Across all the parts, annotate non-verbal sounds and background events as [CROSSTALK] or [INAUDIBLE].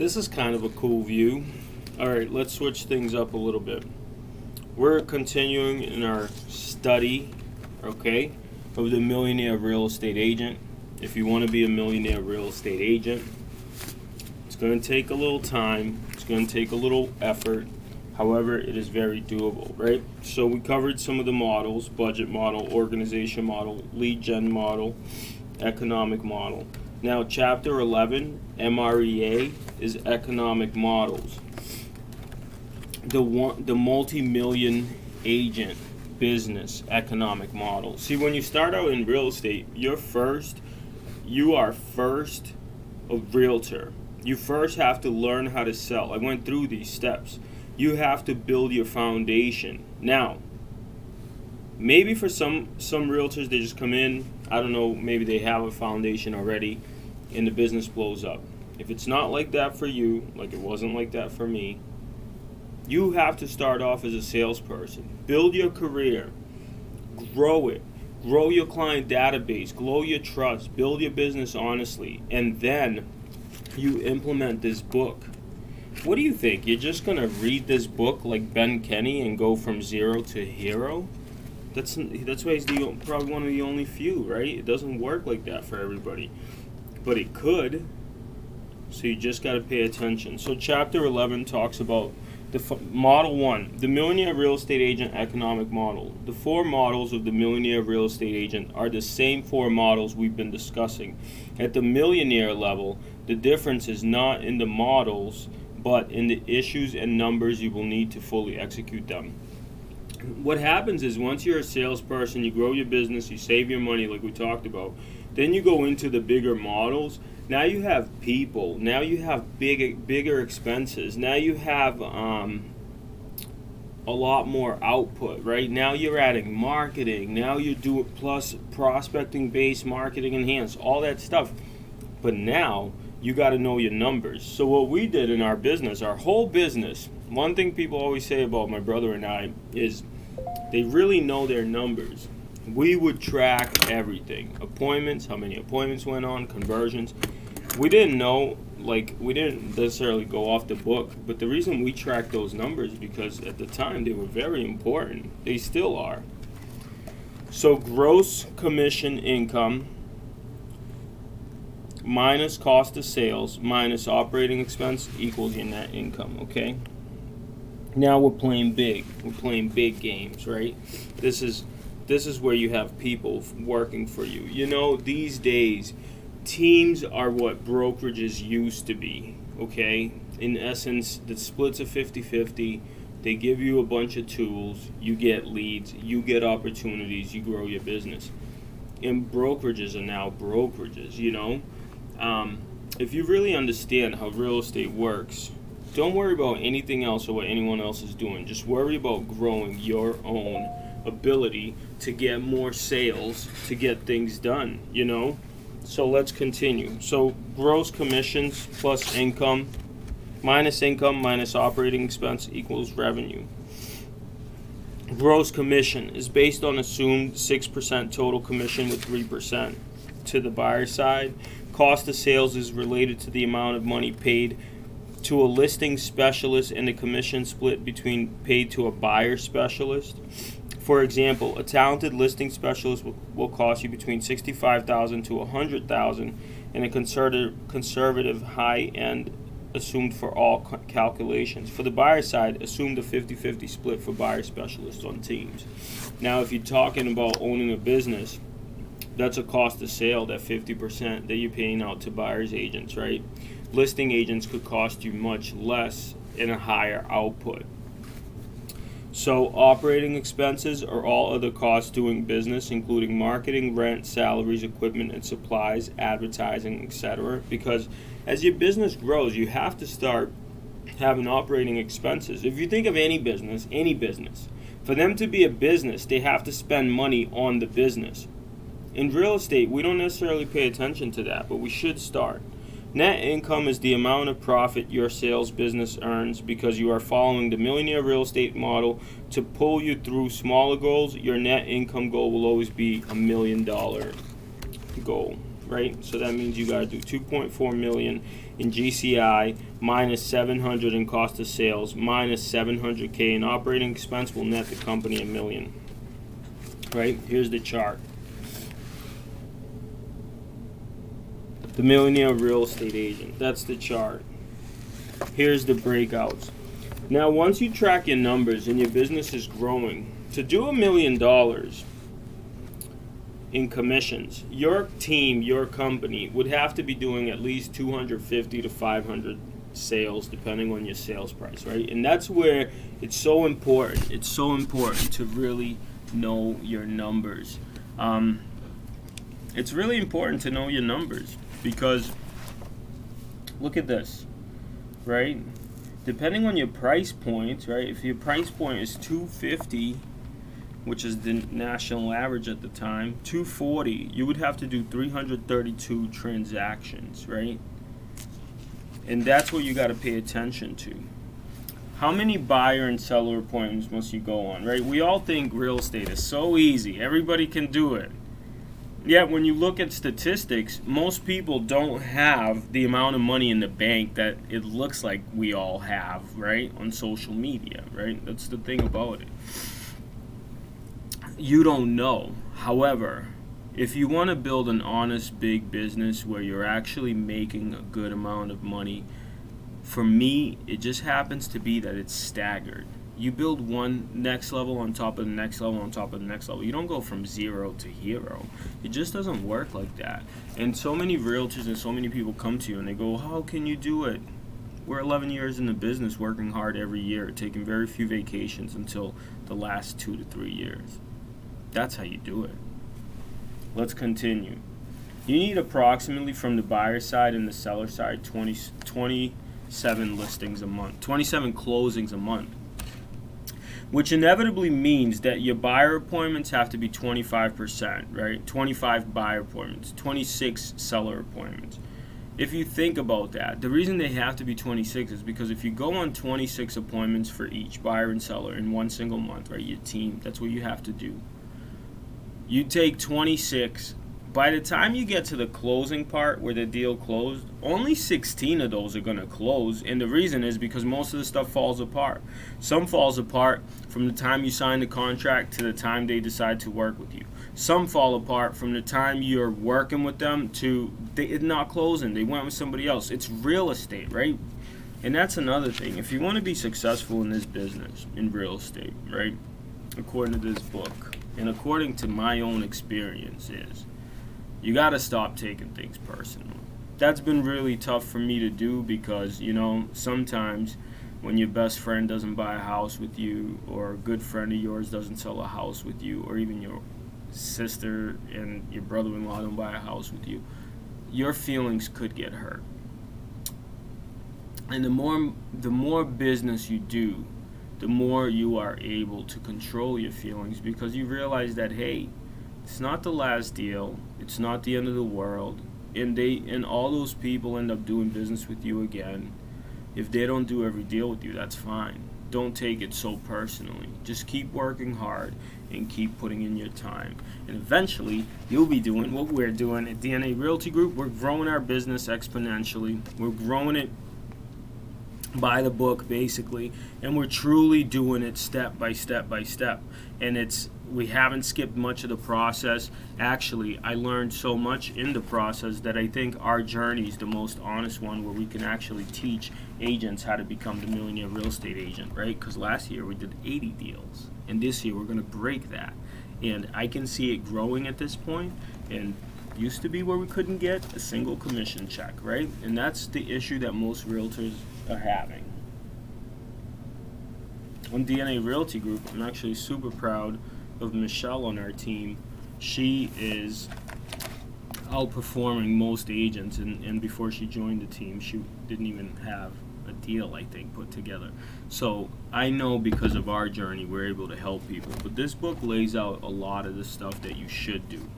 This is kind of a cool view. All right, let's switch things up a little bit. We're continuing in our study, okay, of the millionaire real estate agent. If you want to be a millionaire real estate agent, it's going to take a little time, it's going to take a little effort. However, it is very doable, right? So we covered some of the models budget model, organization model, lead gen model, economic model. Now, chapter 11, MREA, is economic models. The one, the multi-million agent business economic model. See, when you start out in real estate, you're first, you are first a realtor. You first have to learn how to sell. I went through these steps. You have to build your foundation. Now, maybe for some some realtors they just come in, I don't know, maybe they have a foundation already and the business blows up. If it's not like that for you, like it wasn't like that for me, you have to start off as a salesperson. Build your career, grow it, grow your client database, grow your trust, build your business honestly, and then you implement this book. What do you think? You're just gonna read this book like Ben Kinney and go from zero to hero? That's that's why he's the probably one of the only few, right? It doesn't work like that for everybody but it could. So you just got to pay attention. So chapter 11 talks about the model 1, the millionaire real estate agent economic model. The four models of the millionaire real estate agent are the same four models we've been discussing. At the millionaire level, the difference is not in the models, but in the issues and numbers you will need to fully execute them. What happens is once you're a salesperson, you grow your business, you save your money like we talked about then you go into the bigger models. Now you have people. Now you have big, bigger expenses. Now you have um, a lot more output. Right now you're adding marketing. Now you do it plus prospecting based marketing enhanced all that stuff. But now you got to know your numbers. So what we did in our business, our whole business. One thing people always say about my brother and I is they really know their numbers we would track everything. Appointments how many appointments went on conversions. We didn't know like we didn't necessarily go off the book but the reason we tracked those numbers because at the time they were very important. They still are. So gross commission income minus cost of sales minus operating expense equals your net income okay? Now we're playing big. We're playing big games right? This is this is where you have people working for you. You know, these days, teams are what brokerages used to be, okay? In essence, the splits are 50 50. They give you a bunch of tools, you get leads, you get opportunities, you grow your business. And brokerages are now brokerages, you know? Um, if you really understand how real estate works, don't worry about anything else or what anyone else is doing. Just worry about growing your own ability to get more sales to get things done, you know? So let's continue. So gross commissions plus income minus income minus operating expense equals revenue. Gross commission is based on assumed 6% total commission with 3% to the buyer side. Cost of sales is related to the amount of money paid to a listing specialist and the commission split between paid to a buyer specialist. For example, a talented listing specialist will, will cost you between 65,000 to 100,000, and a conservative, conservative high end assumed for all calculations. For the buyer side, assume the 50 50 split for buyer specialists on teams. Now, if you're talking about owning a business, that's a cost of sale, that 50% that you're paying out to buyer's agents, right? Listing agents could cost you much less and a higher output. So, operating expenses are all other costs doing business, including marketing, rent, salaries, equipment and supplies, advertising, etc. Because as your business grows, you have to start having operating expenses. If you think of any business, any business, for them to be a business, they have to spend money on the business. In real estate, we don't necessarily pay attention to that, but we should start. Net income is the amount of profit your sales business earns because you are following the millionaire real estate model to pull you through smaller goals. Your net income goal will always be a million dollar goal, right? So that means you got to do 2.4 million in GCI minus 700 in cost of sales minus 700k in operating expense will net the company a million. Right? Here's the chart. The millionaire real estate agent. That's the chart. Here's the breakouts. Now, once you track your numbers and your business is growing, to do a million dollars, in commissions. Your team, your company would have to be doing at least 250 to 500 sales depending on your sales price, right? And that's where it's so important. It's so important to really know your numbers. Um, it's really important to know your numbers because look at this, right? Depending on your price point, right? If your price point is 250 which is the national average at the time, 240, you would have to do 332 transactions, right? And that's what you got to pay attention to. How many buyer and seller appointments must you go on, right? We all think real estate is so easy. Everybody can do it. Yet when you look at statistics, most people don't have the amount of money in the bank that it looks like we all have, right? On social media, right? That's the thing about it you don't know. However, if you want to build an honest big business where you're actually making a good amount of money, for me, it just happens to be that it's staggered. You build one next level on top of the next level on top of the next level. You don't go from zero to hero. It just doesn't work like that. And so many realtors and so many people come to you and they go, How can you do it? We're 11 years in the business, working hard every year, taking very few vacations until the last two to three years. That's how you do it. Let's continue. You need approximately from the buyer side and the seller side 20, 27 listings a month, 27 closings a month. Which inevitably means that your buyer appointments have to be 25%, right? 25 buyer appointments, 26 seller appointments. If you think about that, the reason they have to be 26 is because if you go on 26 appointments for each buyer and seller in one single month, right, your team, that's what you have to do you take 26 by the time you get to the closing part where the deal closed, only 16 of those are going to close. And the reason is because most of the stuff falls apart. Some falls apart from the time you sign the contract to the time they decide to work with you. Some fall apart from the time you're working with them to they not closing. They went with somebody else. It's real estate, right? And that's another thing. If you want to be successful in this business, in real estate, right? According to this book, and according to my own experiences, you got to stop taking things personal. That's been really tough for me to do because, you know, sometimes when your best friend doesn't buy a house with you, or a good friend of yours doesn't sell a house with you, or even your sister and your brother in law don't buy a house with you, your feelings could get hurt. And the more the more business you do, the more you are able to control your feelings because you realize that hey, it's not the last deal, it's not the end of the world, and they and all those people end up doing business with you again. If they don't do every deal with you, that's fine. Don't take it so personally. Just keep working hard and keep putting in your time. And eventually, you'll be doing what we're doing at DNA Realty Group. We're growing our business exponentially. We're growing it by the book basically and we're truly doing it step by step by step and it's we haven't skipped much of the process actually i learned so much in the process that i think our journey is the most honest one where we can actually teach agents how to become the millionaire real estate agent right because last year we did 80 deals and this year we're going to break that and i can see it growing at this point. point and used to be where we couldn't get a single commission check right and that's the issue that most realtors are having. On DNA Realty Group, I'm actually super proud of Michelle on our team. She is outperforming most agents, and, and before she joined the team, she didn't even have a deal, I think, put together. So I know because of our journey, we're able to help people. But this book lays out a lot of the stuff that you should do.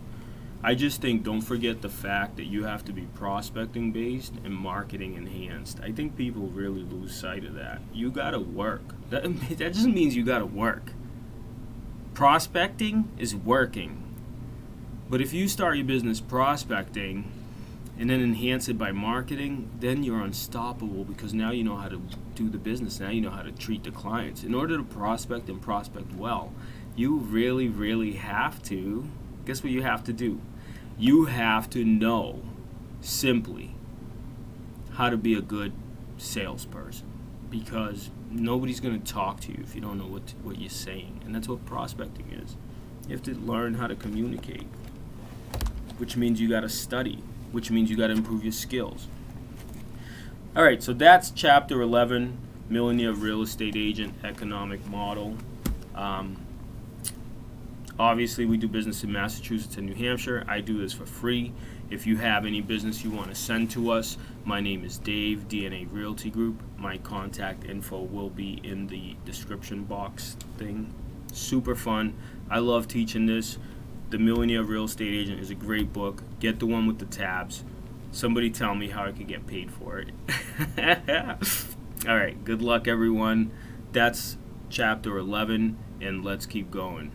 I just think don't forget the fact that you have to be prospecting based and marketing enhanced. I think people really lose sight of that. You got to work. That, [LAUGHS] that just means you got to work. Prospecting is working. But if you start your business prospecting and then enhance it by marketing, then you're unstoppable because now you know how to do the business. Now you know how to treat the clients. In order to prospect and prospect well, you really, really have to. Guess what you have to do? You have to know simply how to be a good salesperson because nobody's going to talk to you if you don't know what, what you're saying. And that's what prospecting is. You have to learn how to communicate, which means you got to study, which means you got to improve your skills. All right, so that's chapter 11 Millionaire Real Estate Agent Economic Model. Um, obviously, we do business in Massachusetts and New Hampshire. I do this for free. If you have any business you want to send to us, my name is Dave, DNA Realty Group. My contact info will be in the description box thing. Super fun. I love teaching this. The Millionaire Real Estate Agent is a great book. Get the one with the tabs. Somebody tell me how I could get paid for it. [LAUGHS] All right, good luck, everyone. That's chapter 11, and let's keep going.